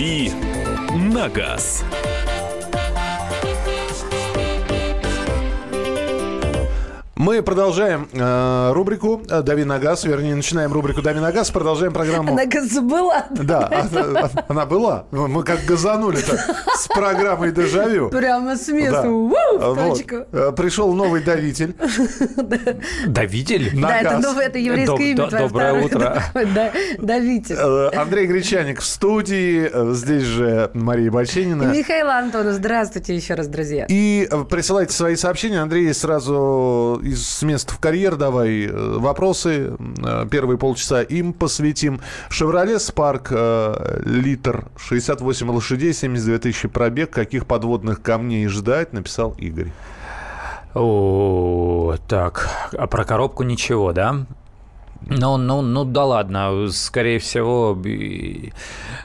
«Дави на газ». Мы продолжаем э, рубрику «Дави на газ». Вернее, начинаем рубрику «Дави на газ». Продолжаем программу... Она газ была. Да, она, она была. Мы как газанули-то с программой «Дежавю». Прямо с места. Да. Уу, в Вот. Э, Пришел новый давитель. Давитель? На Да, это новое, это еврейское Доб- имя. доброе утро. Такое, да, Давите. Э, Андрей Гречаник в студии. Э, Здесь же Мария И Бочинина. Михаил Антонов, здравствуйте еще раз, друзья. И э, присылайте свои сообщения. Андрей, сразу из с места в карьер давай э, вопросы. Э, Первые полчаса им посвятим. «Шевроле Спарк», э, литр, 68 лошадей, 72 тысячи пробег. Каких подводных камней ждать, написал Игорь. О, так, а про коробку ничего, да? Ну, ну, ну да ладно, скорее всего,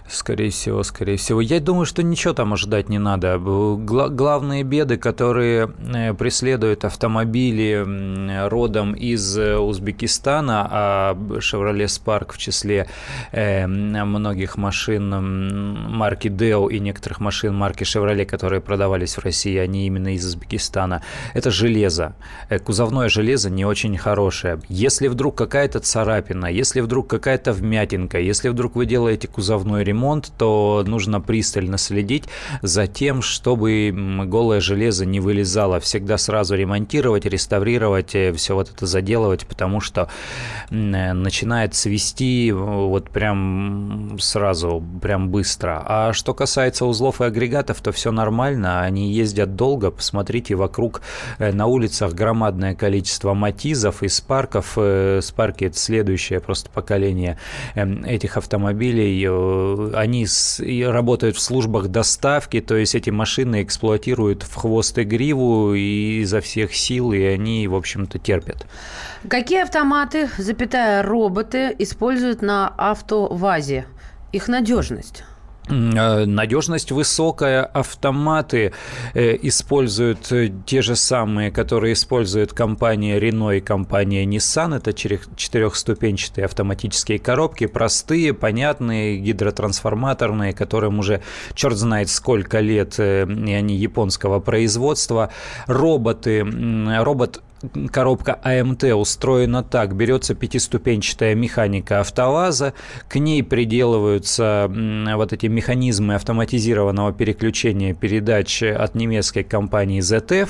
скорее всего, скорее всего. Я думаю, что ничего там ожидать не надо. Гла- главные беды, которые э, преследуют автомобили родом из э, Узбекистана, а Chevrolet Spark в числе э, многих машин марки Deo и некоторых машин марки Chevrolet, которые продавались в России, они именно из Узбекистана, это железо. Кузовное железо не очень хорошее. Если вдруг какая-то царапина, если вдруг какая-то вмятинка, если вдруг вы делаете кузовной ремонт, то нужно пристально следить за тем, чтобы голое железо не вылезало. Всегда сразу ремонтировать, реставрировать, все вот это заделывать, потому что э, начинает свести э, вот прям сразу, прям быстро. А что касается узлов и агрегатов, то все нормально, они ездят долго. Посмотрите, вокруг э, на улицах громадное количество матизов и спарков. Э, Спарки – это следующее просто поколение эм, этих автомобилей. Э, Они работают в службах доставки, то есть эти машины эксплуатируют в хвост и гриву и изо всех сил, и они, в общем-то, терпят. Какие автоматы, запятая, роботы используют на автовазе? Их надежность. Э, Надежность высокая, автоматы э, используют э, те же самые, которые использует компания Renault и компания Nissan. Это четырехступенчатые автоматические коробки, простые, понятные, гидротрансформаторные, которым уже черт знает сколько лет, и они японского производства. Роботы, робот коробка АМТ устроена так. Берется пятиступенчатая механика автоваза, к ней приделываются вот эти механизмы автоматизированного переключения передач от немецкой компании ZF,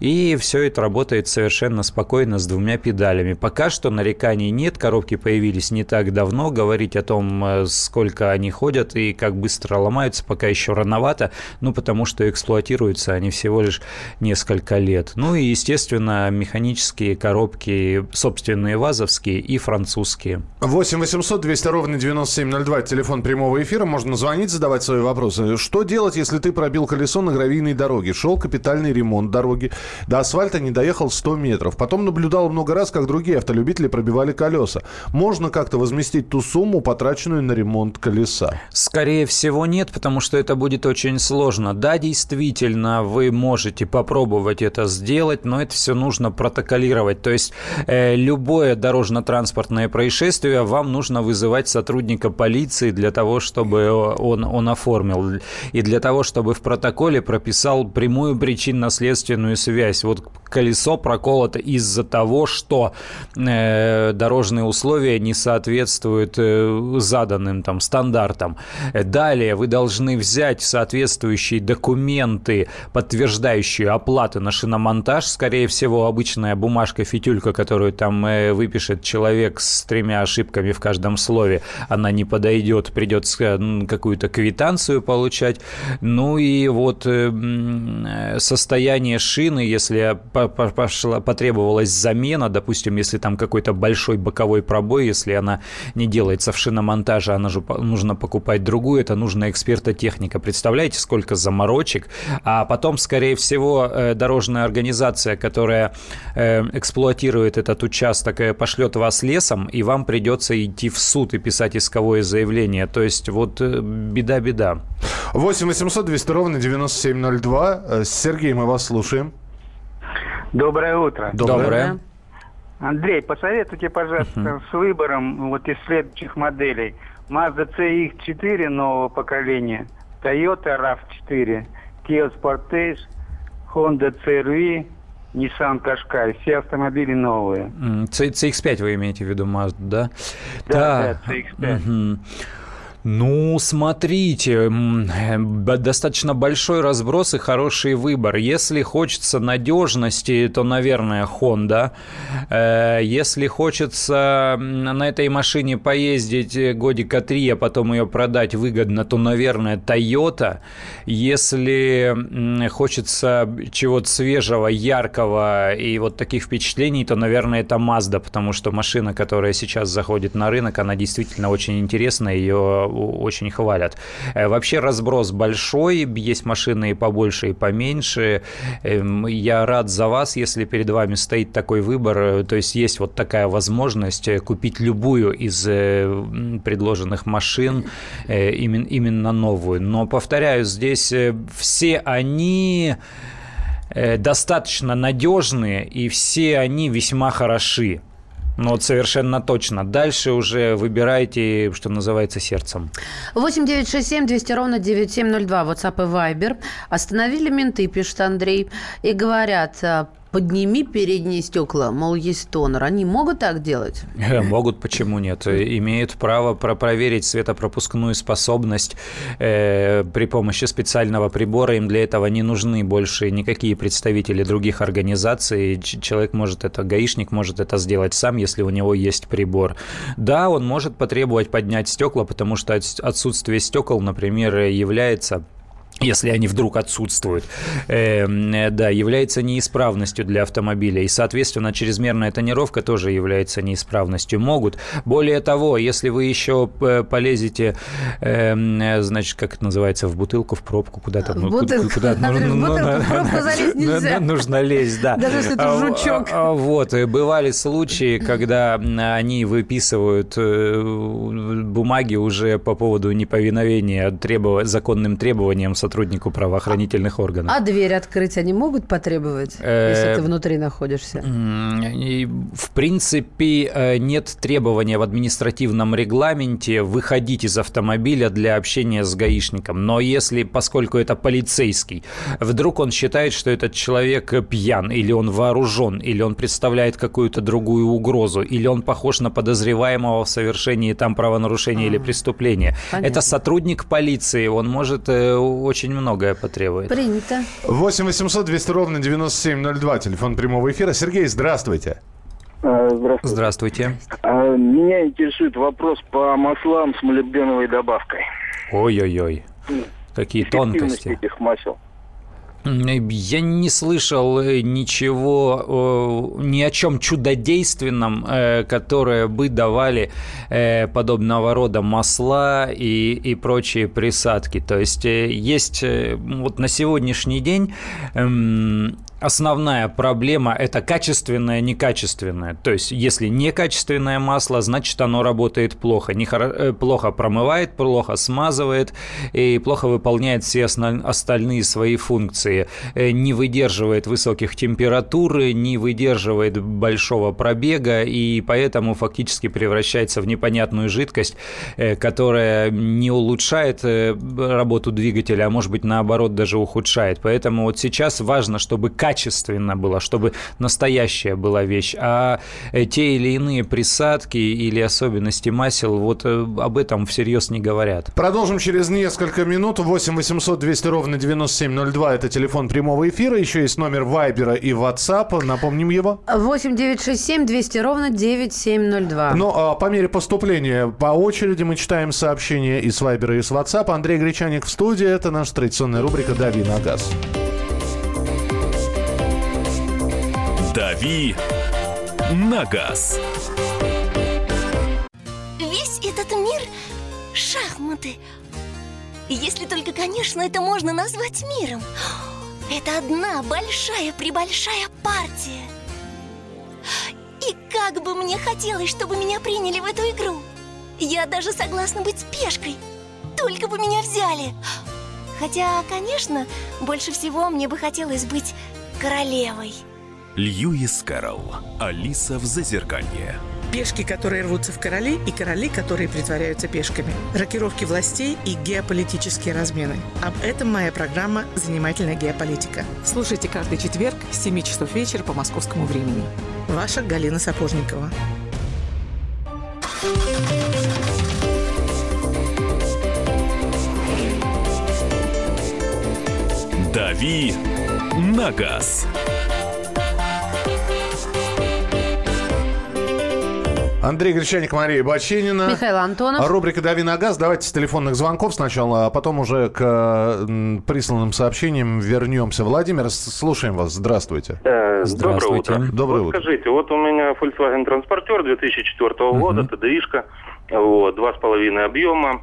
и все это работает совершенно спокойно с двумя педалями. Пока что нареканий нет, коробки появились не так давно, говорить о том, э, сколько они ходят и как быстро ломаются, пока еще рановато, ну, потому что эксплуатируются они всего лишь несколько лет. Ну и, естественно, механические коробки, собственные вазовские и французские. 8 800 200 ровно 9702. Телефон прямого эфира. Можно звонить, задавать свои вопросы. Что делать, если ты пробил колесо на гравийной дороге? Шел капитальный ремонт дороги. До асфальта не доехал 100 метров. Потом наблюдал много раз, как другие автолюбители пробивали колеса. Можно как-то возместить ту сумму, потраченную на ремонт колеса? Скорее всего, нет, потому что это будет очень сложно. Да, действительно, вы можете попробовать это сделать, но это все нужно протоколировать. То есть э, любое дорожно-транспортное происшествие вам нужно вызывать сотрудника полиции для того, чтобы он, он оформил. И для того, чтобы в протоколе прописал прямую причинно-следственную связь. Вот колесо проколото из-за того, что э, дорожные условия не соответствуют э, заданным там стандартам. Э, Далее вы должны взять соответствующие документы, подтверждающие оплаты на шиномонтаж. Скорее всего, обычная бумажка, фитюлька, которую там э, выпишет человек с тремя ошибками в каждом слове, она не подойдет. Придется м, какую-то квитанцию получать. Ну и вот э, э, состояние шины, если по- по- пошла, потребовалась замена, допустим, если там какой-то большой боковой пробой, если она не делается в шиномонтаже, она же нужно покупать другую, это нужно эксперта-техника. Представляете, сколько заморочек? А потом, скорее всего, э, дорожная организация, которая э, эксплуатирует этот участок, пошлет вас лесом, и вам придется идти в суд и писать исковое заявление. То есть вот беда-беда. 8 800 200 ровно 9702. Э, Сергей, мы вас слушаем. Доброе утро. Доброе. Андрей, посоветуйте, пожалуйста, с выбором вот из следующих моделей. Mazda CX-4 нового поколения, Toyota RAV4, Kia Sportage, Honda CR-V, Nissan Qashqai. Все автомобили новые. М, C- CX-5 вы имеете в виду Mazda, да? Да, да, CX-5. Мгм. Ну, смотрите, э, достаточно большой разброс и хороший выбор. Если хочется надежности, то, наверное, Honda. Э, Если хочется на этой машине поездить э, годика три, а потом ее продать выгодно, то, наверное, Toyota. Если хочется чего-то свежего, яркого и вот таких впечатлений, то, наверное, это Mazda, потому что машина, которая сейчас заходит на рынок, она действительно очень интересная, ее очень хвалят. Э, Вообще разброс большой, есть машины и побольше, и поменьше. Эм, Я рад за вас, если перед вами стоит такой выбор, э, то есть есть вот такая возможность э, купить любую из предложенных машин, именно, именно новую. Но, повторяю, здесь все они достаточно надежные, и все они весьма хороши. Ну вот совершенно точно. Дальше уже выбирайте, что называется, сердцем. 8 9 6 7 200 ровно 9702. WhatsApp и Viber. Остановили менты, пишет Андрей, и говорят, а, подними передние стекла, мол, есть тонер. Они могут так делать? Э, Могут, почему нет? Э, Имеют право про- проверить светопропускную способность э, при помощи специального прибора. Им для этого не нужны больше никакие представители других организаций. Человек может это, гаишник может это сделать сам, если у него есть прибор. Да, он может потребовать поднять стекла, потому что отс- отсутствие стекол, например, является если они вдруг отсутствуют, э, э, да, является неисправностью для автомобиля. И, соответственно, чрезмерная тонировка тоже является неисправностью. Могут. Более того, если вы еще э, полезете, э, э, значит, как это называется, в бутылку, в пробку, куда-то. В бутылку. Куда, ну, в ну, ну, в пробку ну, залезть нельзя. ну, Нужно лезть, да. Даже если это А, жучок. а, Вот, бывали случаи, когда они выписывают э, бумаги уже по поводу неповиновения законным требованиям сотруднику правоохранительных органов. А дверь открыть они могут потребовать, Э, если ты внутри находишься? В принципе, э, нет требования в административном регламенте выходить из автомобиля для общения с гаишником. Но если, поскольку это полицейский, вдруг он считает, что этот человек пьян, или он вооружен, или он представляет какую-то другую угрозу, или он похож на подозреваемого в совершении там правонарушения или преступления. понятно. Это сотрудник полиции, он может э, очень многое потребовать. Принято. 8 800 200 ровно 9702. Телефон прямого эфира. Сергей, здравствуйте. А, Здравствуйте. Здравствуйте. А, Меня интересует вопрос по маслам с молибденовой добавкой. Ой-ой-ой. Какие тонкости. этих масел. Я не слышал э, ничего, э, ни о чем чудодейственном, э, которое бы давали подобного рода масла и, и прочие присадки. То есть есть вот на сегодняшний день эм, основная проблема – это качественное, некачественное. То есть если некачественное масло, значит оно работает плохо. Не э, плохо промывает, плохо смазывает и плохо выполняет все остальные свои функции. Э, Не выдерживает высоких температур, не выдерживает большого пробега и поэтому фактически превращается в непонятную жидкость, э, которая не улучшает э, работу двигателя, а может быть наоборот даже ухудшает. Поэтому вот сейчас важно, чтобы качественно было, чтобы настоящая была вещь. А те или иные присадки или особенности масел, вот э, об этом всерьез не говорят. Продолжим через несколько минут. 8 800 200 ровно 9702. Это телефон прямого эфира. Еще есть номер Вайбера и WhatsApp. Напомним его. 8 9 6 7 200 ровно 9702. Но а, по мере поступления по очереди мы читаем сообщения из Вайбера и с WhatsApp. Андрей Гречаник в студии. Это наша традиционная рубрика «Дави на газ». «Дави на газ». Весь этот мир — шахматы. Если только, конечно, это можно назвать миром. Это одна большая-пребольшая партия. И как бы мне хотелось, чтобы меня приняли в эту игру. Я даже согласна быть пешкой. Только бы меня взяли. Хотя, конечно, больше всего мне бы хотелось быть королевой. Льюис Кэрролл. Алиса в Зазеркалье. Пешки, которые рвутся в короли, и короли, которые притворяются пешками. Рокировки властей и геополитические размены. Об этом моя программа «Занимательная геополитика». Слушайте каждый четверг с 7 часов вечера по московскому времени. Ваша Галина Сапожникова. «Дави на газ». Андрей Гречаник, Мария Бачинина. Михаил Антонов. Рубрика «Дави на газ». Давайте с телефонных звонков сначала, а потом уже к присланным сообщениям вернемся. Владимир, слушаем вас. Здравствуйте. Э, Здравствуйте. Доброе утро. Доброе вот утро. Скажите, вот у меня Volkswagen Transporter 2004 года, ТДИшка, вот, 2,5 объема,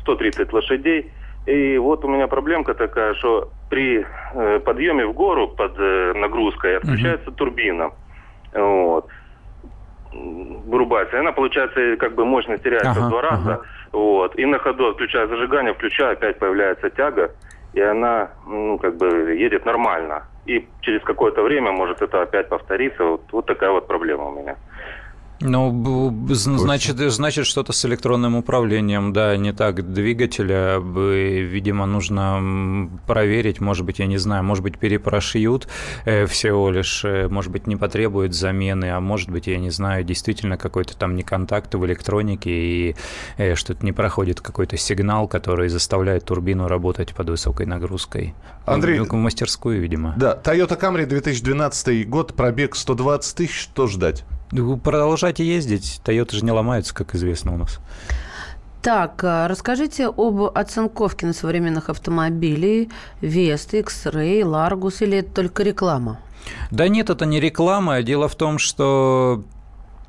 130 лошадей. И вот у меня проблемка такая, что при э, подъеме в гору под э, нагрузкой отключается турбина. Вот. М, Вырубается. И она, получается, как бы мощность теряется Ага, в два раза. ага. Вот. И на ходу отключая зажигание, включая, опять появляется тяга. И она, ну, как бы едет нормально. И через какое-то время может это опять повториться. Вот, вот такая вот проблема у меня. Ну, значит, значит, что-то с электронным управлением, да, не так двигателя. Видимо, нужно проверить, может быть, я не знаю, может быть, перепрошьют э, всего лишь, э, может быть, не потребует замены, а может быть, я не знаю, действительно какой-то там неконтакт в электронике и э, что-то не проходит какой-то сигнал, который заставляет турбину работать под высокой нагрузкой. Андрей- В, в мастерскую, видимо. Да, Toyota Camry 2012 год, пробег 120 тысяч. Что ждать? Продолжайте ездить, Тойоты же не ломаются, как известно у нас. Так, а, расскажите об оцинковке на современных автомобилей Веста, X-Ray, Largus или это только реклама? Да нет, это не реклама. Дело в том, что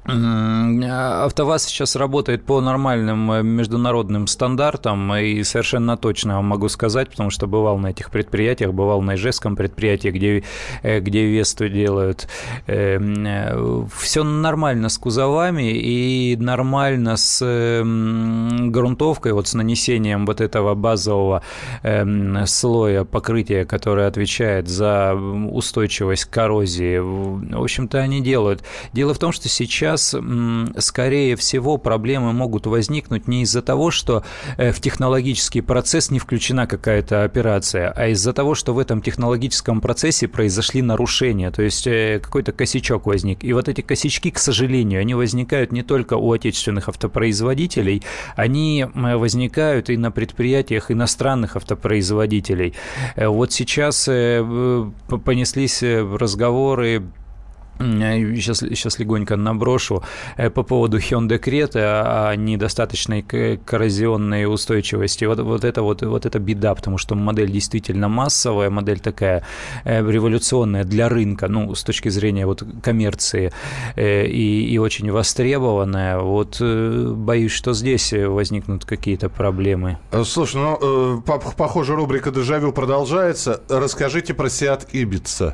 АвтоВАЗ сейчас работает по нормальным э, международным стандартам, и совершенно точно могу сказать, потому что бывал на этих предприятиях, бывал на Ижевском предприятии, где, э, где Весту делают. Все нормально с кузовами и нормально с м, грунтовкой, вот с нанесением вот этого базового эм, слоя покрытия, который отвечает за устойчивость к коррозии. В общем-то, они делают. Дело в том, что сейчас, м, скорее всего, проблемы могут возникнуть не из-за того, что э, в технологический процесс не включена какая-то операция, а из-за того, что в этом технологическом процессе произошли нарушения, то есть э, какой-то косячок возник. И вот эти косячки, к сожалению, они возникают не только у отечественных автопроизводителей, они возникают и на предприятиях иностранных автопроизводителей. Э, Вот сейчас понеслись разговоры Сейчас, сейчас легонько наброшу э, по поводу Hyundai Creta о недостаточной к- коррозионной устойчивости. Вот, вот, это вот, вот это беда, потому что модель действительно массовая, модель такая э, революционная для рынка, ну, с точки зрения вот коммерции э, и, и очень востребованная. Вот боюсь, что здесь возникнут какие-то проблемы. Слушай, ну, по- похоже, рубрика «Дежавю» продолжается. Расскажите про Seat Ibiza.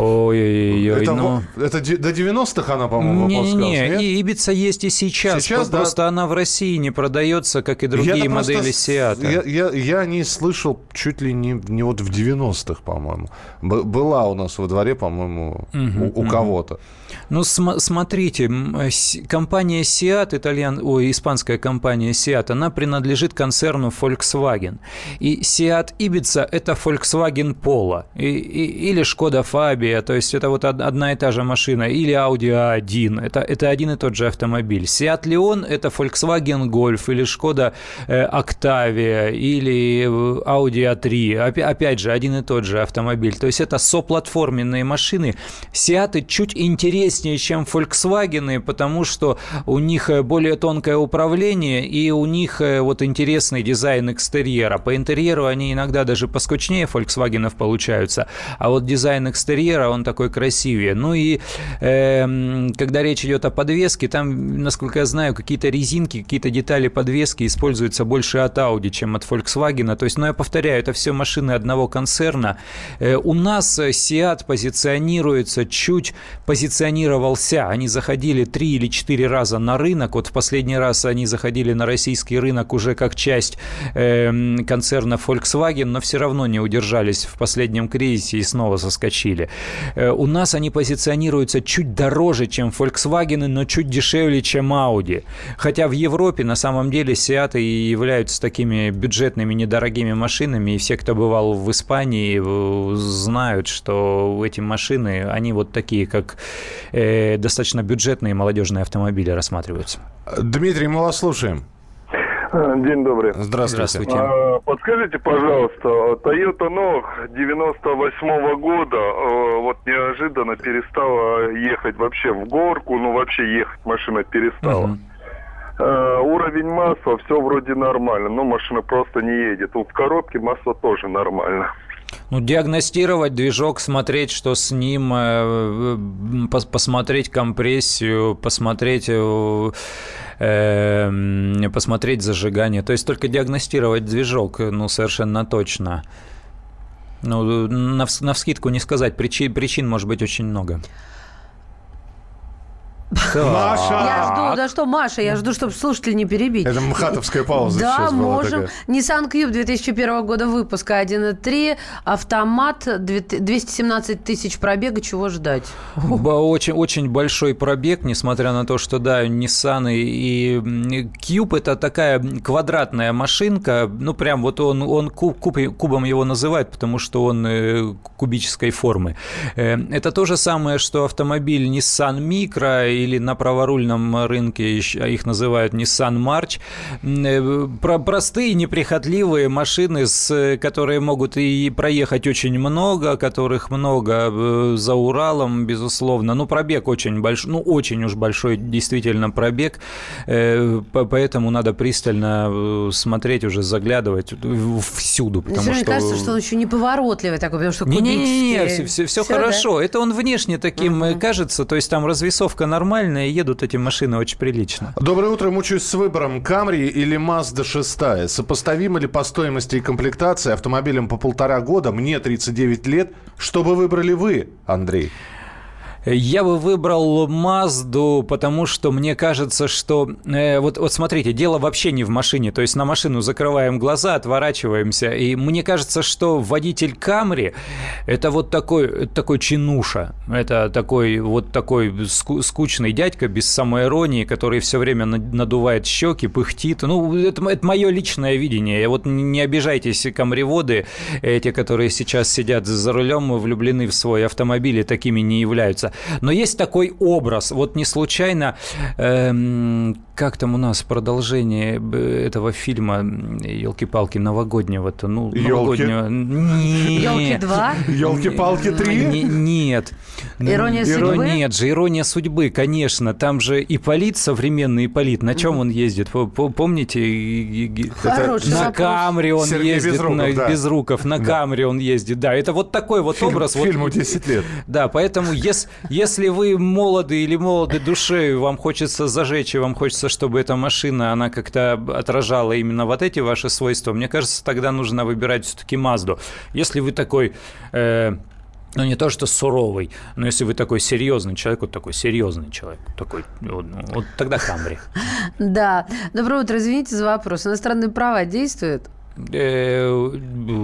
Ой-ой-ой, это, ну... это до 90-х она, по-моему, выпускалась, Не-не-не, нет? и Ибица есть и сейчас, Сейчас, да. просто она в России не продается, как и другие просто модели Сиата. Я, я, я не слышал чуть ли не, не вот в 90-х, по-моему. Б- была у нас во дворе, по-моему, Мгм, у, у мгм. кого-то. Ну, см- смотрите, компания Seat, итальян... Ой, испанская компания Seat, она принадлежит концерну Volkswagen. И Seat Ibiza – это Volkswagen Polo. И- и- или Skoda Fabia, то есть это вот од- одна и та же машина. Или Audi A1, это, это один и тот же автомобиль. Seat Leon – это Volkswagen Golf, или Skoda э, Octavia, или э, Audi A3. Опя- Опять же, один и тот же автомобиль. То есть это соплатформенные машины. Seat чуть интереснее, чем Volkswagen, потому что у них э, более тонкое управление и у них вот интересный дизайн экстерьера. По интерьеру они иногда даже поскучнее Volkswagen получаются, а вот дизайн экстерьера, он такой красивее. Ну и эм, когда речь идет о подвеске, там, насколько я знаю, какие-то резинки, какие-то детали подвески используются больше от Audi, чем от Volkswagen. То есть, ну я повторяю, это все машины одного концерна. Э, у нас э, Seat позиционируется чуть позиционировался. Они заходили три или четыре раза на рынок. Вот в последний раз они заходили на российский рынок уже как часть эм, концерна Volkswagen, но все равно не удержались в последнем кризисе и снова соскочили. Э, у нас они позиционируются чуть дороже, чем Volkswagen, но чуть дешевле, чем Audi. Хотя в Европе на самом деле Seat и являются такими бюджетными, недорогими машинами, и все, кто бывал в Испании, знают, что эти машины, они вот такие, как э, достаточно бюджетные молодежные автомобили рассматриваются. Дмитрий, мы вас слушаем. День добрый. Здравствуйте. Здравствуйте. А, подскажите, пожалуйста, Toyota Nog 98 года э, вот неожиданно перестала ехать вообще в горку, ну вообще ехать машина перестала. Мгм. Э, Уровень масла все вроде нормально, но машина просто не едет. Вот в коробке масло тоже нормально. Ну, диагностировать движок, смотреть, что с ним, э, пос- посмотреть компрессию, посмотреть, э, э, посмотреть зажигание. То есть только диагностировать движок, ну, совершенно точно. Ну, на, на вскидку не сказать, причин, причин может быть очень много. Маша! Я жду, да что, Маша, я жду, чтобы слушатель не перебить. Это мхатовская пауза Да, можем. Nissan Cube 2001 года выпуска 1.3, автомат, две- 217 тысяч пробега, чего ждать? Очень, очень большой пробег, несмотря на то, что, да, Nissan и, Cube – это такая квадратная машинка, ну, прям вот он, он куб, куб- кубом его называют, потому что он э, кубической формы. Э, Это то же самое, что автомобиль Nissan Micra или на праворульном рынке ещё их называют Nissan March. Э, про- Простые, неприхотливые машины, с, которые могут и проехать очень много, которых много э, за Уралом, безусловно. Ну, пробег очень большой, ну, очень уж большой действительно пробег, э, по- поэтому надо пристально смотреть уже, заглядывать всюду, потому Мне что... кажется, что он еще неповоротливый такой, потому что Не-не-не, все, все, Всё, да? хорошо. Это он внешне таким Мгм. кажется, то есть там развесовка нормальная, и едут эти машины очень прилично. Доброе утро. Мучаюсь с выбором Камри или Mazda 6. Сопоставимо ли по стоимости и комплектации автомобилем по полтора года? Мне 39 лет. Что бы выбрали вы, Андрей? Я бы выбрал Мазду, потому что мне кажется, что... э, вот, вот смотрите, дело вообще не в машине. То есть на машину закрываем глаза, отворачиваемся. И мне кажется, что водитель Камри – это вот такой, такой чинуша. Это такой вот такой ску- скучный дядька без самоиронии, который все время на- надувает щеки, пыхтит. Ну, это, это мое личное видение. Вот не обижайтесь, камриводы, эти, которые сейчас сидят за рулем, влюблены в свой автомобиль и такими не являются. Но есть такой образ. Вот не случайно, эм, как там у нас продолжение э, этого фильма, елки-палки, новогоднего-то, ну, Ёлки? новогоднего. Нет. «Ёлки 2»? Ёлки-палки 3? Не- Нет. «Ирония судьбы»? Нет же, ирония судьбы, конечно. Там же Ипполит, современный Ипполит, на чем он ездит? По- по- Помните? И- и- и- Хороший На. Камре он Сергей ездит, Безруков, на, да. Безруков, на Камре он ездит. Да, это вот такой вот образ. вот- Фильму 10 лет. да, поэтому ес- если вы молоды или молоды душой, вам хочется зажечь, и вам хочется, чтобы эта машина, она как-то отражала именно вот эти ваши свойства, мне кажется, тогда нужно выбирать все-таки Мазду. Если вы такой... э, ну, не то, что суровый, но если вы такой серьезный человек, вот такой серьезный человек, такой, вот, вот тогда Камри. Да. Доброе утро, извините за вопрос. Иностранные права действуют? Э,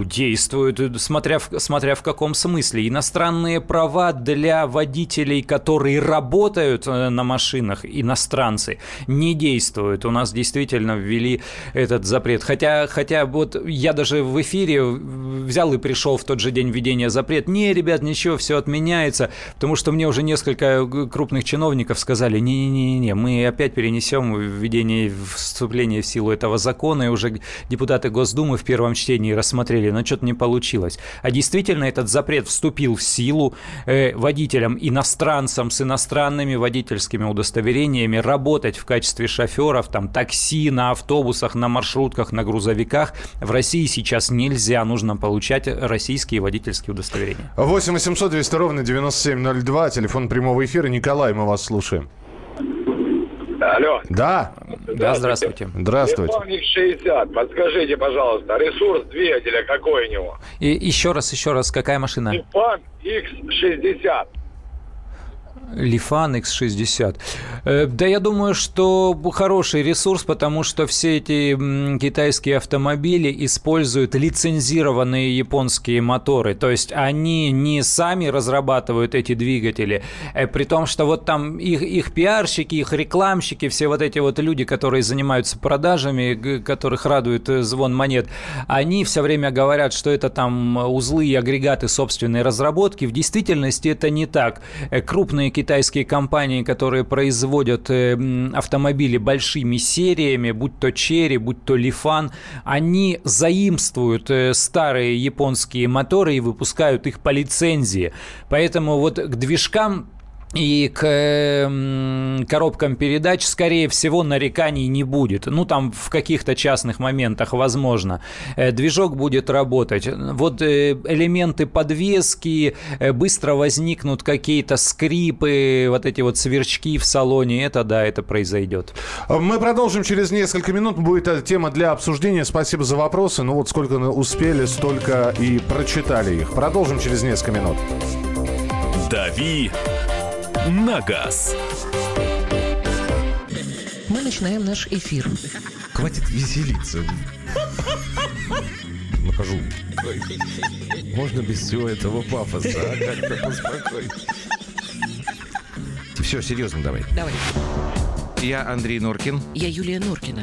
действуют, смотря в, смотря в каком смысле. Иностранные права для водителей, которые работают э, на машинах, иностранцы, не действуют. У нас действительно ввели этот запрет. Хотя, хотя вот я даже в эфире взял и пришел в тот же день введения запрет. Не, ребят, ничего, все отменяется, потому что мне уже несколько крупных чиновников сказали, не-не-не, мы опять перенесем введение, вступление в силу этого закона, и уже депутаты Госдумы в первом чтении рассмотрели, но что-то не получилось. А действительно этот запрет вступил в силу э, водителям, иностранцам с иностранными водительскими удостоверениями работать в качестве шоферов, там, такси, на автобусах, на маршрутках, на грузовиках. В России сейчас нельзя, нужно получать российские водительские удостоверения. 8 800 200 ровно 9702. Телефон прямого эфира. Николай, мы вас слушаем. Алло. Да. Да, здравствуйте. Здравствуйте. Лифаник 60. Подскажите, пожалуйста, ресурс двигателя какой у него? И еще раз, еще раз, какая машина? Лифан X60. Лифан X60. Э, да я думаю, что хороший ресурс, потому что все эти китайские автомобили используют лицензированные японские моторы. То есть они не сами разрабатывают эти двигатели, э, при том, что вот там их, их пиарщики, их рекламщики, все вот эти вот люди, которые занимаются продажами, которых радует э, звон монет, они все время говорят, что это там узлы и агрегаты собственной разработки. В действительности это не так. Крупные китайские компании, которые производят э, автомобили большими сериями, будь то Черри, будь то Лифан, они заимствуют э, старые японские моторы и выпускают их по лицензии. Поэтому вот к движкам и к э, коробкам передач, скорее всего, нареканий не будет. Ну, там в каких-то частных моментах возможно. Э, движок будет работать. Вот э, элементы подвески, быстро возникнут какие-то скрипы, вот эти вот сверчки в салоне. Это да, это произойдет. Мы продолжим через несколько минут. Будет тема для обсуждения. Спасибо за вопросы. Ну вот сколько успели, столько и прочитали их. Продолжим через несколько минут. Дави на газ. Мы начинаем наш эфир. Хватит веселиться. Нахожу. Можно без всего этого пафоса, а как-то поспокойнее. Все, серьезно давай. Давай. Я Андрей Норкин. Я Юлия Норкина.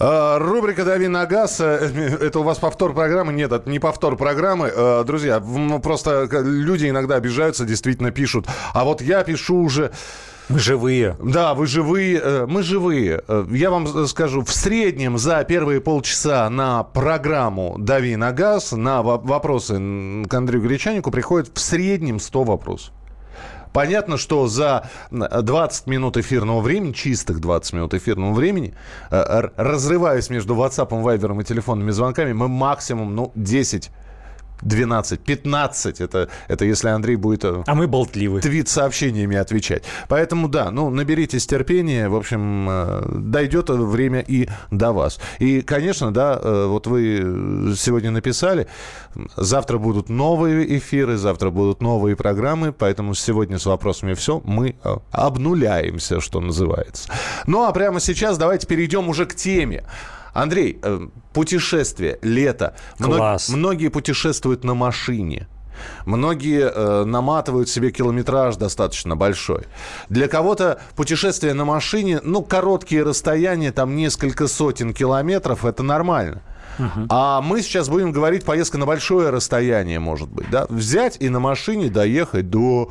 Рубрика «Дави на газ». Э, это у вас повтор программы? Нет, это не повтор программы. Э, друзья, просто люди иногда обижаются, действительно пишут. А вот я пишу уже... Мы живые. Да, вы живые. Э, мы живые. Я вам скажу, в среднем за первые полчаса на программу «Дави на газ», на вопросы к Андрею Гречанику приходит в среднем 100 вопросов. Понятно, что за 20 минут эфирного времени, чистых 20 минут эфирного времени, э, разрываясь между WhatsApp, Viber и телефонными звонками, мы максимум, ну, 10 12, 15. Это, это если Андрей будет... Э, а мы болтливы. Твит сообщениями отвечать. Поэтому, да, ну, наберитесь терпения. В общем, э, дойдет время и до вас. И, конечно, да, э, вот вы сегодня написали, завтра будут новые эфиры, завтра будут новые программы, поэтому сегодня с вопросами все. Мы обнуляемся, что называется. Ну, а прямо сейчас давайте перейдем уже к теме. Андрей, э, путешествие, лето. Класс. Мног, многие путешествуют на машине. Многие э, наматывают себе километраж достаточно большой. Для кого-то путешествие на машине, ну, короткие расстояния, там несколько сотен километров, это нормально. А мы сейчас будем говорить поездка на большое расстояние, может быть, да? Взять и на машине доехать до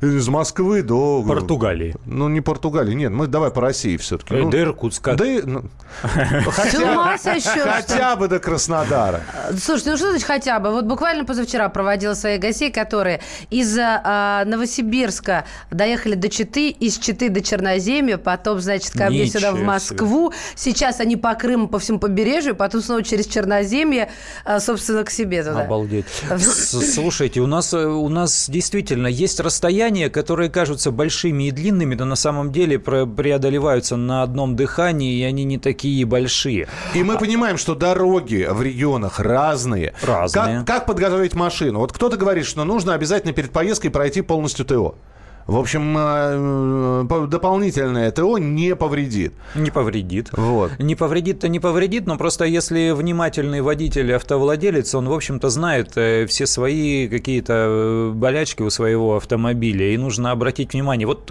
из Москвы до Португалии. Ну не Португалии, нет, мы давай по России все-таки. Ну, до Иркутска. Да, ну, хотя, хотя бы до Краснодара. Слушайте, ну что значит хотя бы? Вот буквально позавчера проводила своих гостей, которые из а, Новосибирска доехали до Читы, из Читы до Черноземья, потом, значит, ко мне сюда в Москву. Сейчас они по Крыму, по всему побережью, потом снова через из Черноземья, а, собственно, к себе туда. Обалдеть. Слушайте, у нас, э, у нас действительно есть расстояния, которые кажутся большими и длинными, но на самом деле преодолеваются на одном дыхании, и они не такие большие. И мы понимаем, что дороги в регионах разные. Разные. Как, как подготовить машину? Вот кто-то говорит, что нужно обязательно перед поездкой пройти полностью ТО. В общем, э, э, дополнительное ТО не повредит. Не повредит. Вот. Не повредит-то не повредит, но просто если внимательный водитель, автовладелец, он, в общем-то, знает э, все свои какие-то болячки у своего автомобиля, и нужно обратить внимание. Вот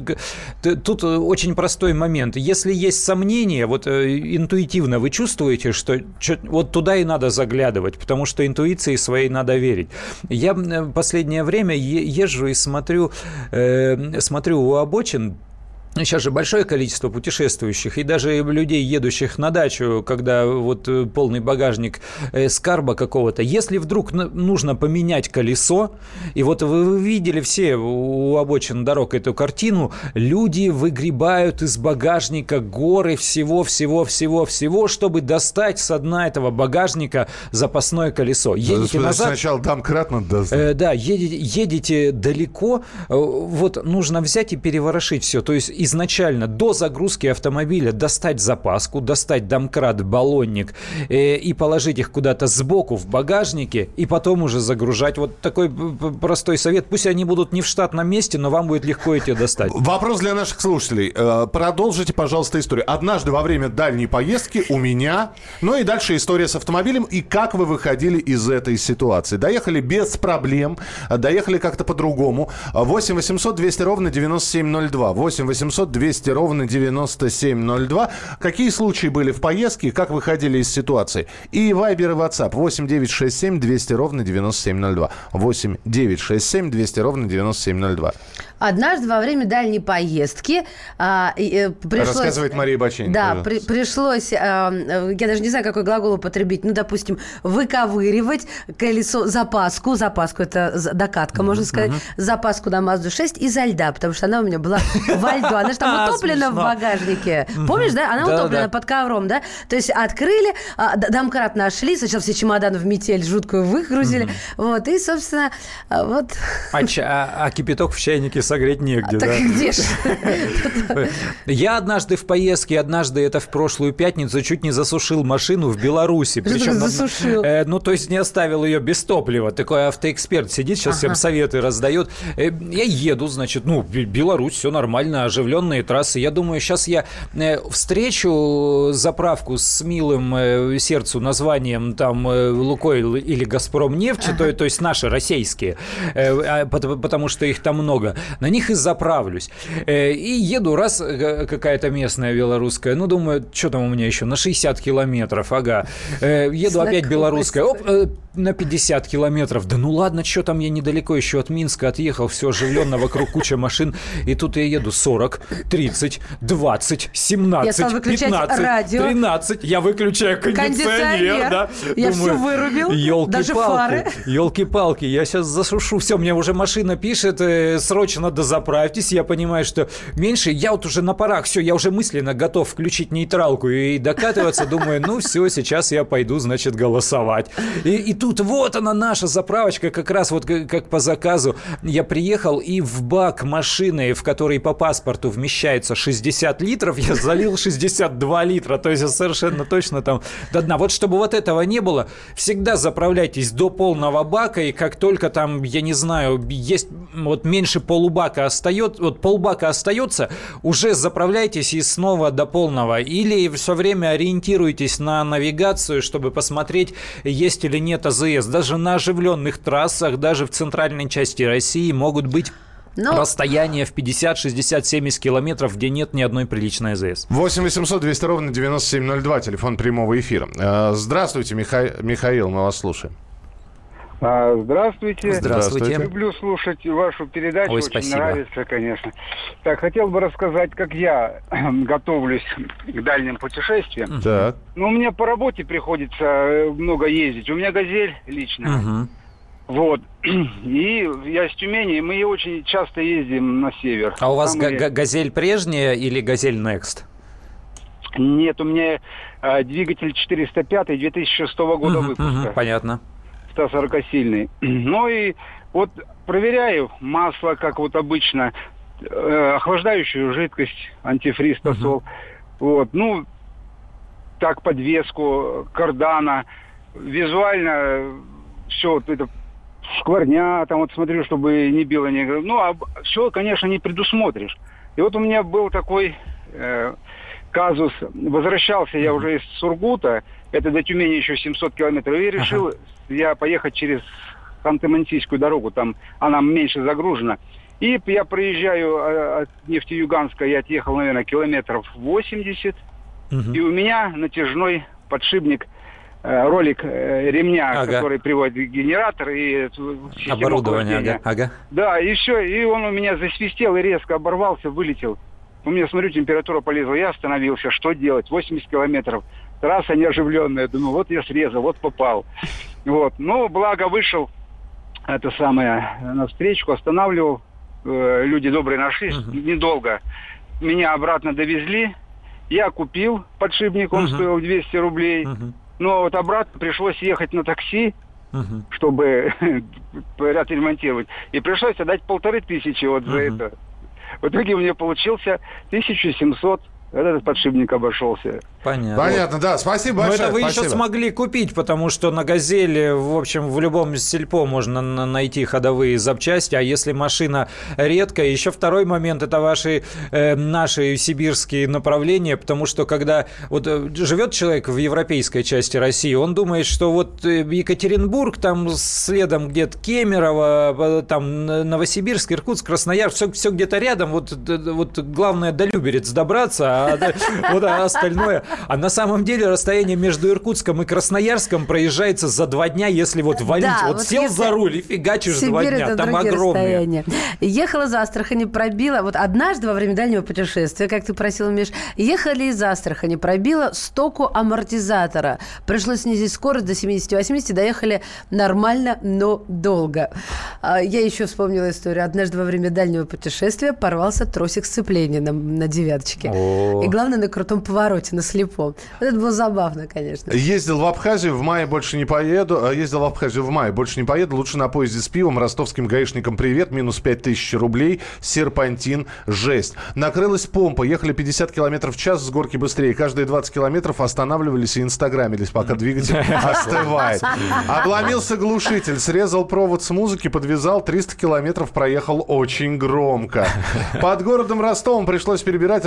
тут очень простой момент. Если есть сомнения, вот интуитивно вы чувствуете, что вот туда и надо заглядывать, потому что интуиции своей надо верить. Я последнее время езжу и смотрю смотрю у обочин Сейчас же большое количество путешествующих и даже людей, едущих на дачу, когда вот э, полный багажник э, скарба какого-то. Если вдруг нужно поменять колесо, и вот вы, видели все у обочин дорог эту картину, люди выгребают из багажника горы всего-всего-всего-всего, чтобы достать с дна этого багажника запасное колесо. Едете назад... Сначала домкрат надо э, Да, едете, едете далеко, э, вот нужно взять и переворошить все. То есть изначально до загрузки автомобиля достать запаску, достать домкрат, баллонник э, и положить их куда-то сбоку в багажнике, и потом уже загружать. Вот такой простой совет. Пусть они будут не в штатном месте, но вам будет легко эти достать. Вопрос для наших слушателей. Э, продолжите, пожалуйста, историю. Однажды во время дальней поездки у меня, ну и дальше история с автомобилем, и как вы выходили из этой ситуации. Доехали без проблем, доехали как-то по-другому. 8 800 200 ровно 9702. 8 800 800 200 ровно 9702. Какие случаи были в поездке, как выходили из ситуации? И Вайбер и WhatsApp 8 967 200 ровно 9702. 8 967 200 ровно 9702. Однажды во время дальней поездки а, э, пришлось... Рассказывает Мария Баченко. Да, при, пришлось, а, я даже не знаю, какой глагол употребить, ну, допустим, выковыривать колесо, запаску, запаску, это докатка, можно сказать, запаску на Мазду 6 изо льда, потому что она у меня была во льду, она же там утоплена в багажнике. Помнишь, да? Она утоплена под ковром, да? То есть открыли, а, домкрат нашли, сначала все чемоданы в метель жуткую выгрузили, вот, и, собственно, а, вот... А, а, а кипяток в чайнике согреть негде, а, да? Так где ж? Я однажды в поездке, однажды это в прошлую пятницу, чуть не засушил машину в Беларуси. Причем, засушил? Э, ну, то есть не оставил ее без топлива. Такой автоэксперт сидит, сейчас ага. всем советы раздает. Э, я еду, значит, ну, Беларусь, все нормально, оживленные трассы. Я думаю, сейчас я э, встречу заправку с милым сердцу названием там Лукойл или Газпром нефть, ага. то, то есть наши российские, а, потому что их там много на них и заправлюсь. Э, и еду, раз э, какая-то местная белорусская, ну, думаю, что там у меня еще, на 60 километров, ага. Э, еду Знакомый опять белорусская, оп, на 50 километров. Да ну ладно, что там я недалеко еще от Минска отъехал, все оживленно, вокруг куча машин. И тут я еду 40, 30, 20, 17, 15, радио. 13. Я выключаю кондиционер, кондиционер. да. Я Думаю, все вырубил, елки даже фары. Елки-палки, я сейчас засушу. Все, мне уже машина пишет, срочно надо заправьтесь. Я понимаю, что меньше. Я вот уже на парах, все, я уже мысленно готов включить нейтралку и докатываться. Думаю, ну все, сейчас я пойду, значит, голосовать. И, и тут вот она, наша заправочка, как раз вот как, как по заказу. Я приехал и в бак машины, в которой по паспорту вмещается 60 литров, я залил 62 литра. То есть совершенно точно там до дна. Вот чтобы вот этого не было, всегда заправляйтесь до полного бака, и как только там, я не знаю, есть вот меньше полубака остается, вот полбака остается, уже заправляйтесь и снова до полного. Или все время ориентируйтесь на навигацию, чтобы посмотреть, есть или нет АЗС. Даже на оживленных трассах, даже в центральной части России могут быть но... Расстояние в 50, 60, 70 километров, где нет ни одной приличной АЗС. 8 800 200 ровно 9702, телефон прямого эфира. Э, здравствуйте, Миха... Михаил, мы вас слушаем. А, здравствуйте. Здравствуйте. Люблю слушать вашу передачу. Ой, Очень спасибо. нравится, конечно. Так, хотел бы рассказать, как я готовлюсь к дальним путешествиям. Так. Ну, у меня по работе приходится э, много ездить. У меня газель лично. Угу. Вот. И я с Тюмени, мы очень часто ездим на север. А у вас га- га- газель прежняя или газель Next? Нет, у меня э, двигатель 405 2006 года угу, выпуска. Угу, понятно. 140-сильный. Ну и вот проверяю масло, как вот обычно, э, охлаждающую жидкость, антифриз, тосол. Угу. Вот, ну, так подвеску, кардана. Визуально все вот это шкварня, там вот смотрю, чтобы не било, не... Ну, а все, конечно, не предусмотришь. И вот у меня был такой э, казус. Возвращался я уже из Сургута, это до Тюмени еще 700 километров, и решил ага. Я поехать через Ханты-Мансийскую дорогу, там она меньше загружена. И я проезжаю а, от Нефтеюганска, я отъехал, наверное, километров 80, угу. и у меня натяжной подшипник Э, ролик э, ремня, ага. который приводит генератор и оборудование. Ага. ага. Да, и все, и он у меня засвистел и резко оборвался, вылетел. у меня, смотрю, температура полезла, я остановился, что делать? 80 километров, трасса неоживленная, думаю, вот я срезал, вот попал. Вот, но благо вышел, это самое, на встречку, останавливал, э, люди добрые нашлись, uh-huh. недолго. Меня обратно довезли, я купил подшипник, он uh-huh. стоил 200 рублей, uh-huh. но вот обратно пришлось ехать на такси, uh-huh. чтобы отремонтировать. И пришлось отдать полторы тысячи вот за uh-huh. это. В итоге у меня получился 1700 этот подшипник обошелся. Понятно. Понятно, да. Спасибо большое. Но это вы спасибо. еще смогли купить, потому что на «Газели», в общем, в любом сельпо можно найти ходовые запчасти, а если машина редкая, еще второй момент – это ваши, э, наши сибирские направления, потому что когда вот э, живет человек в европейской части России, он думает, что вот э, Екатеринбург, там следом где-то Кемерово, там Новосибирск, Иркутск, Красноярск, все, все где-то рядом, вот, вот главное до Люберец добраться, а вот остальное а на самом деле расстояние между Иркутском и Красноярском проезжается за два дня, если вот валить. Да, вот, вот сел за руль и фигачишь Сибирь два дня. Там огромные. Расстояния. Ехала из Астрахани, пробила. Вот однажды во время дальнего путешествия, как ты просил, Миш, ехали из Астрахани, пробила стоку амортизатора. Пришлось снизить скорость до 70-80, доехали нормально, но долго. А, я еще вспомнила историю. Однажды во время дальнего путешествия порвался тросик сцепления на, на девяточке. О. И главное, на крутом повороте, на слепом. Вот это было забавно, конечно. Ездил в Абхазию, в мае больше не поеду. А, ездил в Абхазию в мае, больше не поеду. Лучше на поезде с пивом. Ростовским гаишникам привет. Минус 5000 рублей. Серпантин. Жесть. Накрылась помпа. Ехали 50 километров в час с горки быстрее. Каждые 20 километров останавливались и инстаграмились, пока двигатель остывает. Обломился глушитель. Срезал провод с музыки, подвязал. 300 километров проехал очень громко. Под городом Ростовом пришлось перебирать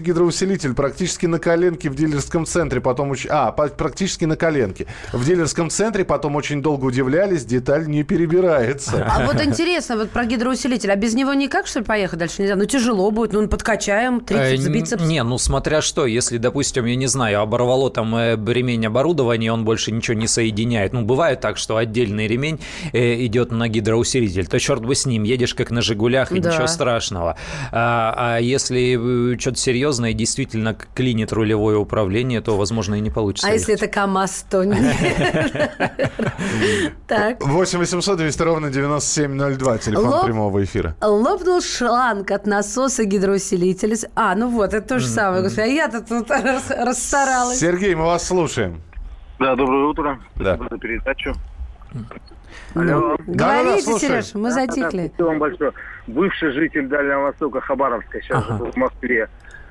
развалившийся гидроусилитель. Практически на коленке в дилерском центре, потом... А, практически на коленке. В дилерском центре потом очень долго удивлялись, деталь не перебирается. А вот интересно, вот про гидроусилитель, а без него никак, что ли, поехать дальше нельзя? Ну, тяжело будет, ну, подкачаем, трицепс, э, бицепс. Не, ну, смотря что, если, допустим, я не знаю, оборвало там э, ремень оборудования, он больше ничего не соединяет. Ну, бывает так, что отдельный ремень э, идет на гидроусилитель, то черт бы с ним, едешь как на «Жигулях», и да. ничего страшного. А, а если что-то серьезное, действительно клинит рулевое управление, то, возможно, и не получится. А если это КАМАЗ, то нет. Так. 8 800 200 ровно 9702, телефон прямого эфира. Лопнул шланг от насоса гидроусилителя. А, ну вот, это то же самое. Господи, а я-то тут расстаралась. Сергей, мы вас слушаем. Да, доброе утро. Да. За передачу. Алло. Говорите, Сереж, мы затихли. Спасибо вам большое. Бывший житель Дальнего Востока Хабаровска, сейчас ага. в Москве.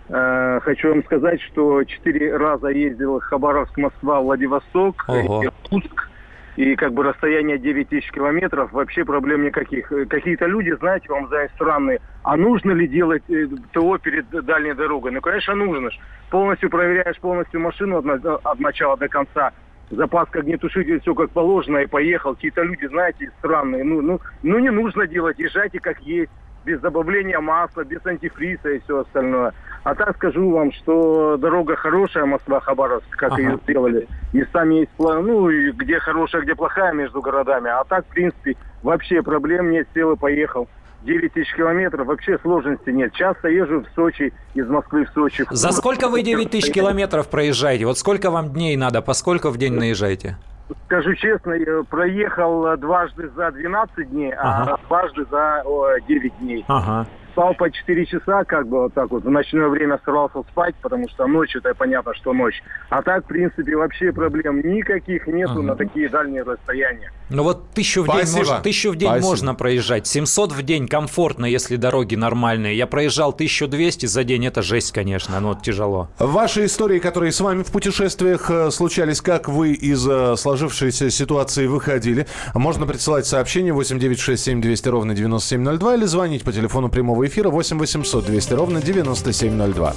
Э, хочу вам сказать, что четыре раза ездил Хабаровск, Москва, Владивосток, Иркутск. И как бы расстояние 9 тысяч километров, вообще проблем никаких. Э, какие-то люди, знаете, вам знают странные, а нужно ли делать э, ТО перед дальней дорогой? Ну, конечно, нужно. Полностью проверяешь полностью машину от, от начала до конца запаска огнетушитель, все как положено, и поехал. Какие-то люди, знаете, странные. Ну, ну, ну не нужно делать, езжайте как есть без добавления масла, без антифриса и все остальное. А так скажу вам, что дорога хорошая, Москва-Хабаровск, как ага. ее сделали. Местами есть, ну, где хорошая, где плохая между городами. А так, в принципе, вообще проблем нет, сел и поехал. 9 тысяч километров, вообще сложности нет. Часто езжу в Сочи, из Москвы в Сочи. За сколько вы 9 тысяч километров проезжаете? Вот сколько вам дней надо? По сколько в день наезжаете? скажу честно, я проехал дважды за 12 дней, а ага. а дважды за 9 дней. Ага спал по 4 часа, как бы вот так вот. В ночное время старался спать, потому что ночью это понятно, что ночь. А так, в принципе, вообще проблем никаких нету ага. на такие дальние расстояния. Ну вот тысячу в Спасибо. день, можно, тысячу в день Спасибо. можно проезжать. 700 в день комфортно, если дороги нормальные. Я проезжал 1200 за день, это жесть, конечно, но тяжело. Ваши истории, которые с вами в путешествиях э, случались, как вы из э, сложившейся ситуации выходили, можно присылать сообщение 8967 200 ровно 9702 или звонить по телефону прямого эфира 8 800 200 ровно 9702.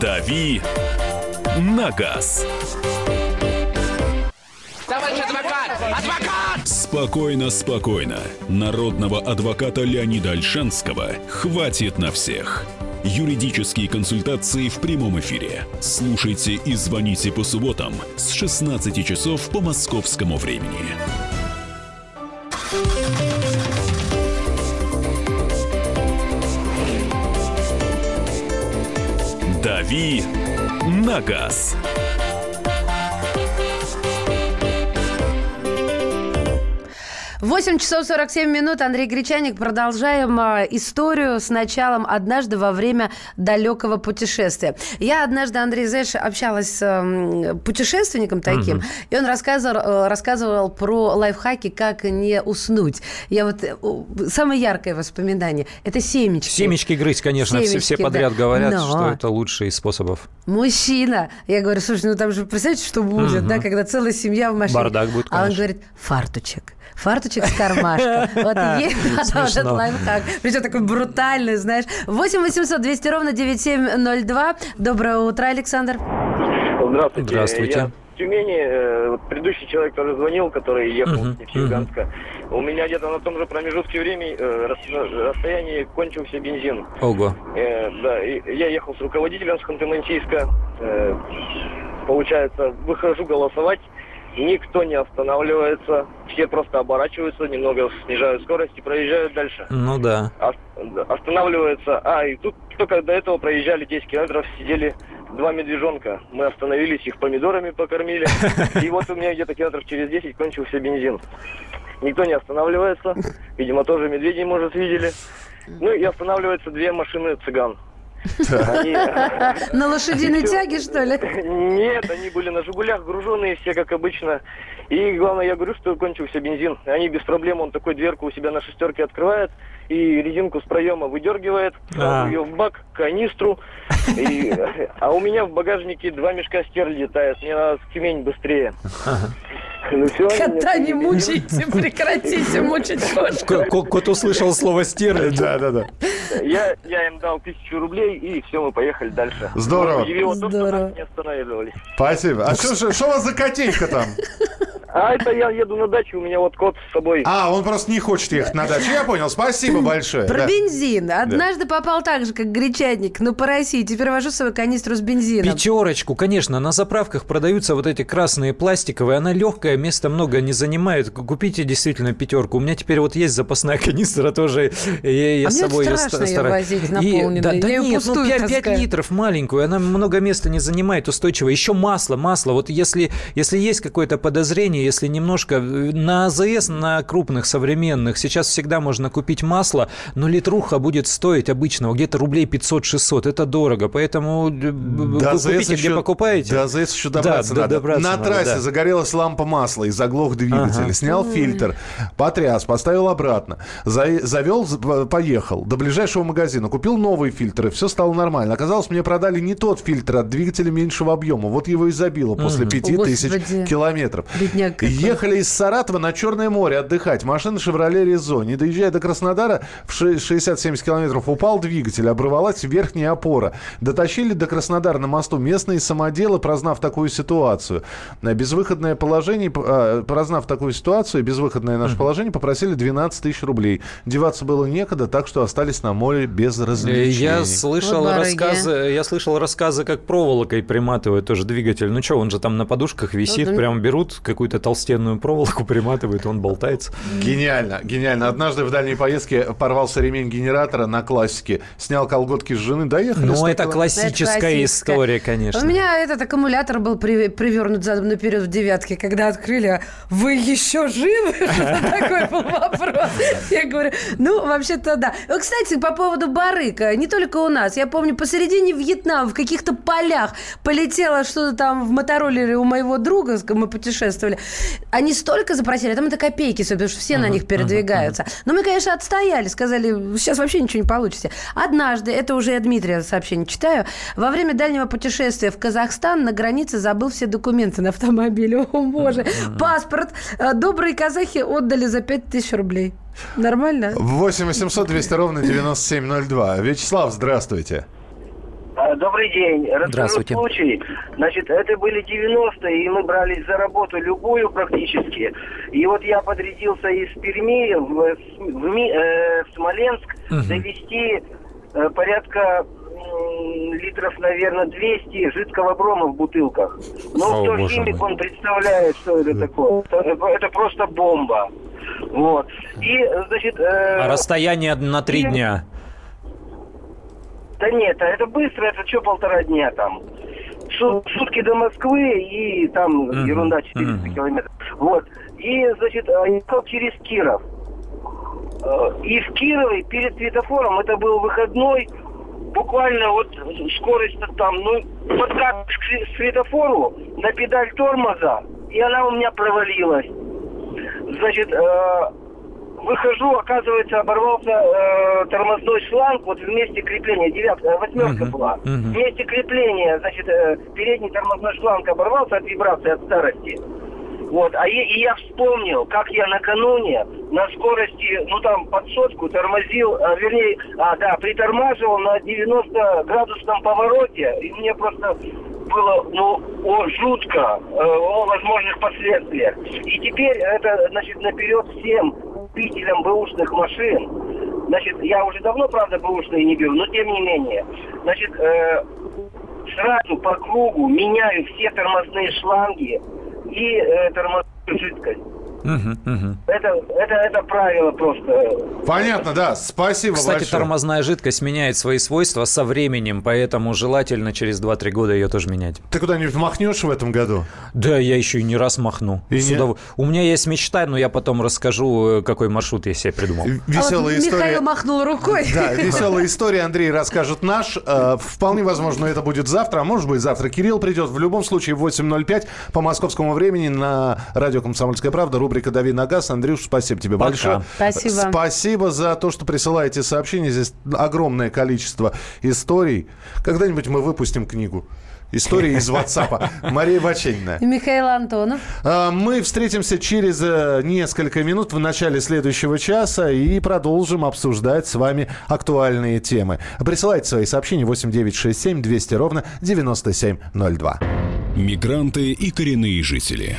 «Дави на газ». Товарищ адвокат! Адвокат! Спокойно, спокойно. Народного адвоката Леонида Альшанского хватит на всех. Юридические консультации в прямом эфире. Слушайте и звоните по субботам с 16 часов по московскому времени. «Дави на газ». 8 часов 47 минут. Андрей Гречаник. Продолжаем а, историю с началом однажды во время далекого путешествия. Я однажды, Андрей, знаешь, общалась с путешественником таким, угу. и он рассказывал, э, рассказывал про лайфхаки, как не уснуть. Я вот... Э, самое яркое воспоминание – это семечки. Семечки грызть, конечно. Семечки, все, все подряд да. говорят, Но... что это лучший из способов. Мужчина. Я говорю, слушай, ну там же, представляете, что будет, угу. да, когда целая семья в машине. Бардак будет, конечно. А он говорит, фартучек фарточек с кармашка. Вот есть этот лайфхак. Причем такой брутальный, знаешь. 8 800 200 ровно 9702. Доброе утро, Александр. Здравствуйте. Здравствуйте. Я в Тюмени, э, предыдущий человек тоже звонил, который ехал uh-huh, с Нефтеюганска. Uh-huh. У меня где-то на том же промежутке времени, э, расстоянии кончился бензин. Ого. Э, да, и я ехал с руководителем с Ханты-Мансийска. Э, получается, выхожу голосовать никто не останавливается, все просто оборачиваются, немного снижают скорость и проезжают дальше. Ну да. Останавливаются. А, и тут только до этого проезжали 10 километров, сидели два медвежонка. Мы остановились, их помидорами покормили. И вот у меня где-то километров через 10 кончился бензин. Никто не останавливается. Видимо, тоже медведей, может, видели. Ну и останавливаются две машины цыган. На лошадиной тяге, что ли? Нет, они были на «Жигулях» груженные все, как обычно. И главное, я говорю, что кончился бензин. Они без проблем, он такой дверку у себя на шестерке открывает и резинку с проема выдергивает, а. ее в бак, канистру. И, а у меня в багажнике два мешка стерли летает. Мне надо в Тюмень быстрее. Ну, все, Кота не мучайте, прекратите мучить кошку. Кот услышал слово стерли. Да, да, да. Я, я им дал тысячу рублей, и все, мы поехали дальше. Здорово. Здорово. не. Спасибо. А что у вас за котейка там? А это я еду на дачу, у меня вот кот с собой. А, он просто не хочет ехать на дачу. Я понял, спасибо большое. Про да. бензин. Однажды да. попал так же, как гречатник, но по России. Теперь вожу свою канистру с бензином. Пятерочку, конечно. На заправках продаются вот эти красные пластиковые. Она легкая, места много не занимает. Купите действительно пятерку. У меня теперь вот есть запасная канистра тоже. Я, я а с собой мне страшно ее возить наполненной. И, да, да нет, ну 5, 5 литров маленькую. Она много места не занимает устойчиво. Еще масло, масло. Вот если, если есть какое-то подозрение, если немножко на АЗС, на крупных современных, сейчас всегда можно купить масло, но литруха будет стоить обычного где-то рублей 500-600. Это дорого, поэтому до АЗС купите, еще, где покупаете. До АЗС еще добраться да, надо. Добраться на надо, трассе да. загорелась лампа масла и заглох двигатель. Ага. Снял фильтр, потряс, поставил обратно. За, завел, поехал до ближайшего магазина, купил новые фильтры, все стало нормально. Оказалось, мне продали не тот фильтр от двигателя меньшего объема. Вот его и забило после пяти mm. тысяч километров. Ехали из Саратова на Черное море отдыхать. Машина «Шевроле Резо». Не доезжая до Краснодара, в 60-70 километров упал двигатель, оборвалась верхняя опора. Дотащили до Краснодара на мосту местные самоделы, прознав такую ситуацию. Безвыходное положение, а, прознав такую ситуацию, безвыходное наше положение, попросили 12 тысяч рублей. Деваться было некогда, так что остались на море без развлечений. Я слышал, вот рассказы, я слышал рассказы, как проволокой приматывают тоже двигатель. Ну что, он же там на подушках висит, ну, прям берут какую-то толстенную проволоку, приматывает, он болтается. Гениально, гениально. Однажды в дальней поездке порвался ремень генератора на классике, снял колготки с жены, доехали. Ну, это классическая это история, конечно. У меня этот аккумулятор был при, привернут задом наперед в девятке, когда открыли, вы еще живы? Такой был вопрос. Я говорю, ну, вообще-то да. Кстати, по поводу барыка, не только у нас. Я помню, посередине Вьетнама, в каких-то полях полетело что-то там в мотороллере у моего друга, мы путешествовали. Они столько запросили, там это копейки, потому что все на них передвигаются. Но мы, конечно, отстояли, сказали, сейчас вообще ничего не получите. Однажды, это уже я Дмитрия сообщение читаю, во время дальнего путешествия в Казахстан на границе забыл все документы на автомобиле. О, боже. Паспорт. Э, добрые казахи отдали за 5000 рублей. Нормально? 8 800 200 ровно 9702. Вячеслав, здравствуйте. А, добрый день. Расскажу Здравствуйте. случай. Значит, это были 90-е, и мы брались за работу любую практически. И вот я подрядился из Перми в, в, э, в Смоленск угу. довести э, порядка литров, наверное, 200 жидкого брома в бутылках. Ну, О, кто химик, он представляет, что это такое. Это, это просто бомба. Вот. И, значит... Э, а расстояние на три дня? Да нет, а это быстро, это что полтора дня там. Сутки до Москвы и там uh-huh. ерунда 400 uh-huh. километров. Вот. И, значит, ехал через Киров. Э, и в Кирове перед светофором, это был выходной, буквально вот скорость там, ну, подкатываешь к светофору на педаль тормоза, и она у меня провалилась. Значит, э, выхожу, оказывается, оборвался э, тормозной шланг, вот вместе крепления, девятка, восьмерка uh-huh, была. Uh-huh. Вместе крепления, значит, э, передний тормозной шланг оборвался от вибрации, от старости. Вот, а я, и я вспомнил, как я накануне на скорости, ну там под сотку тормозил, а, вернее, а, да, притормаживал на 90 градусном повороте, и мне просто было, ну, о, жутко э, о возможных последствиях. И теперь это, значит, наперед всем любителям бэушных машин, значит, я уже давно, правда, бэушные не беру, но тем не менее, значит, э, сразу по кругу меняю все тормозные шланги и э, тормозную жидкость. Угу, угу. Это, это, это правило просто. Понятно, да. Спасибо Кстати, большое. тормозная жидкость меняет свои свойства со временем, поэтому желательно через 2-3 года ее тоже менять. Ты куда-нибудь махнешь в этом году? Да, я еще и не раз махну. И не... удов... У меня есть мечта, но я потом расскажу, э, какой маршрут я себе придумал. Веселая а вот история. Михаил махнул рукой. Да, веселая история. Андрей расскажет наш. Э, вполне возможно, это будет завтра, а может быть завтра Кирилл придет. В любом случае, в 8.05 по московскому времени на радио «Комсомольская правда» рубрика «Дави на газ». Андрюш, спасибо тебе Пока. большое. Спасибо. Спасибо за то, что присылаете сообщения. Здесь огромное количество историй. Когда-нибудь мы выпустим книгу. История из WhatsApp. Мария Баченина. И Михаил Антонов. А, мы встретимся через э, несколько минут в начале следующего часа и продолжим обсуждать с вами актуальные темы. Присылайте свои сообщения 8967 200 ровно 9702. Мигранты и коренные жители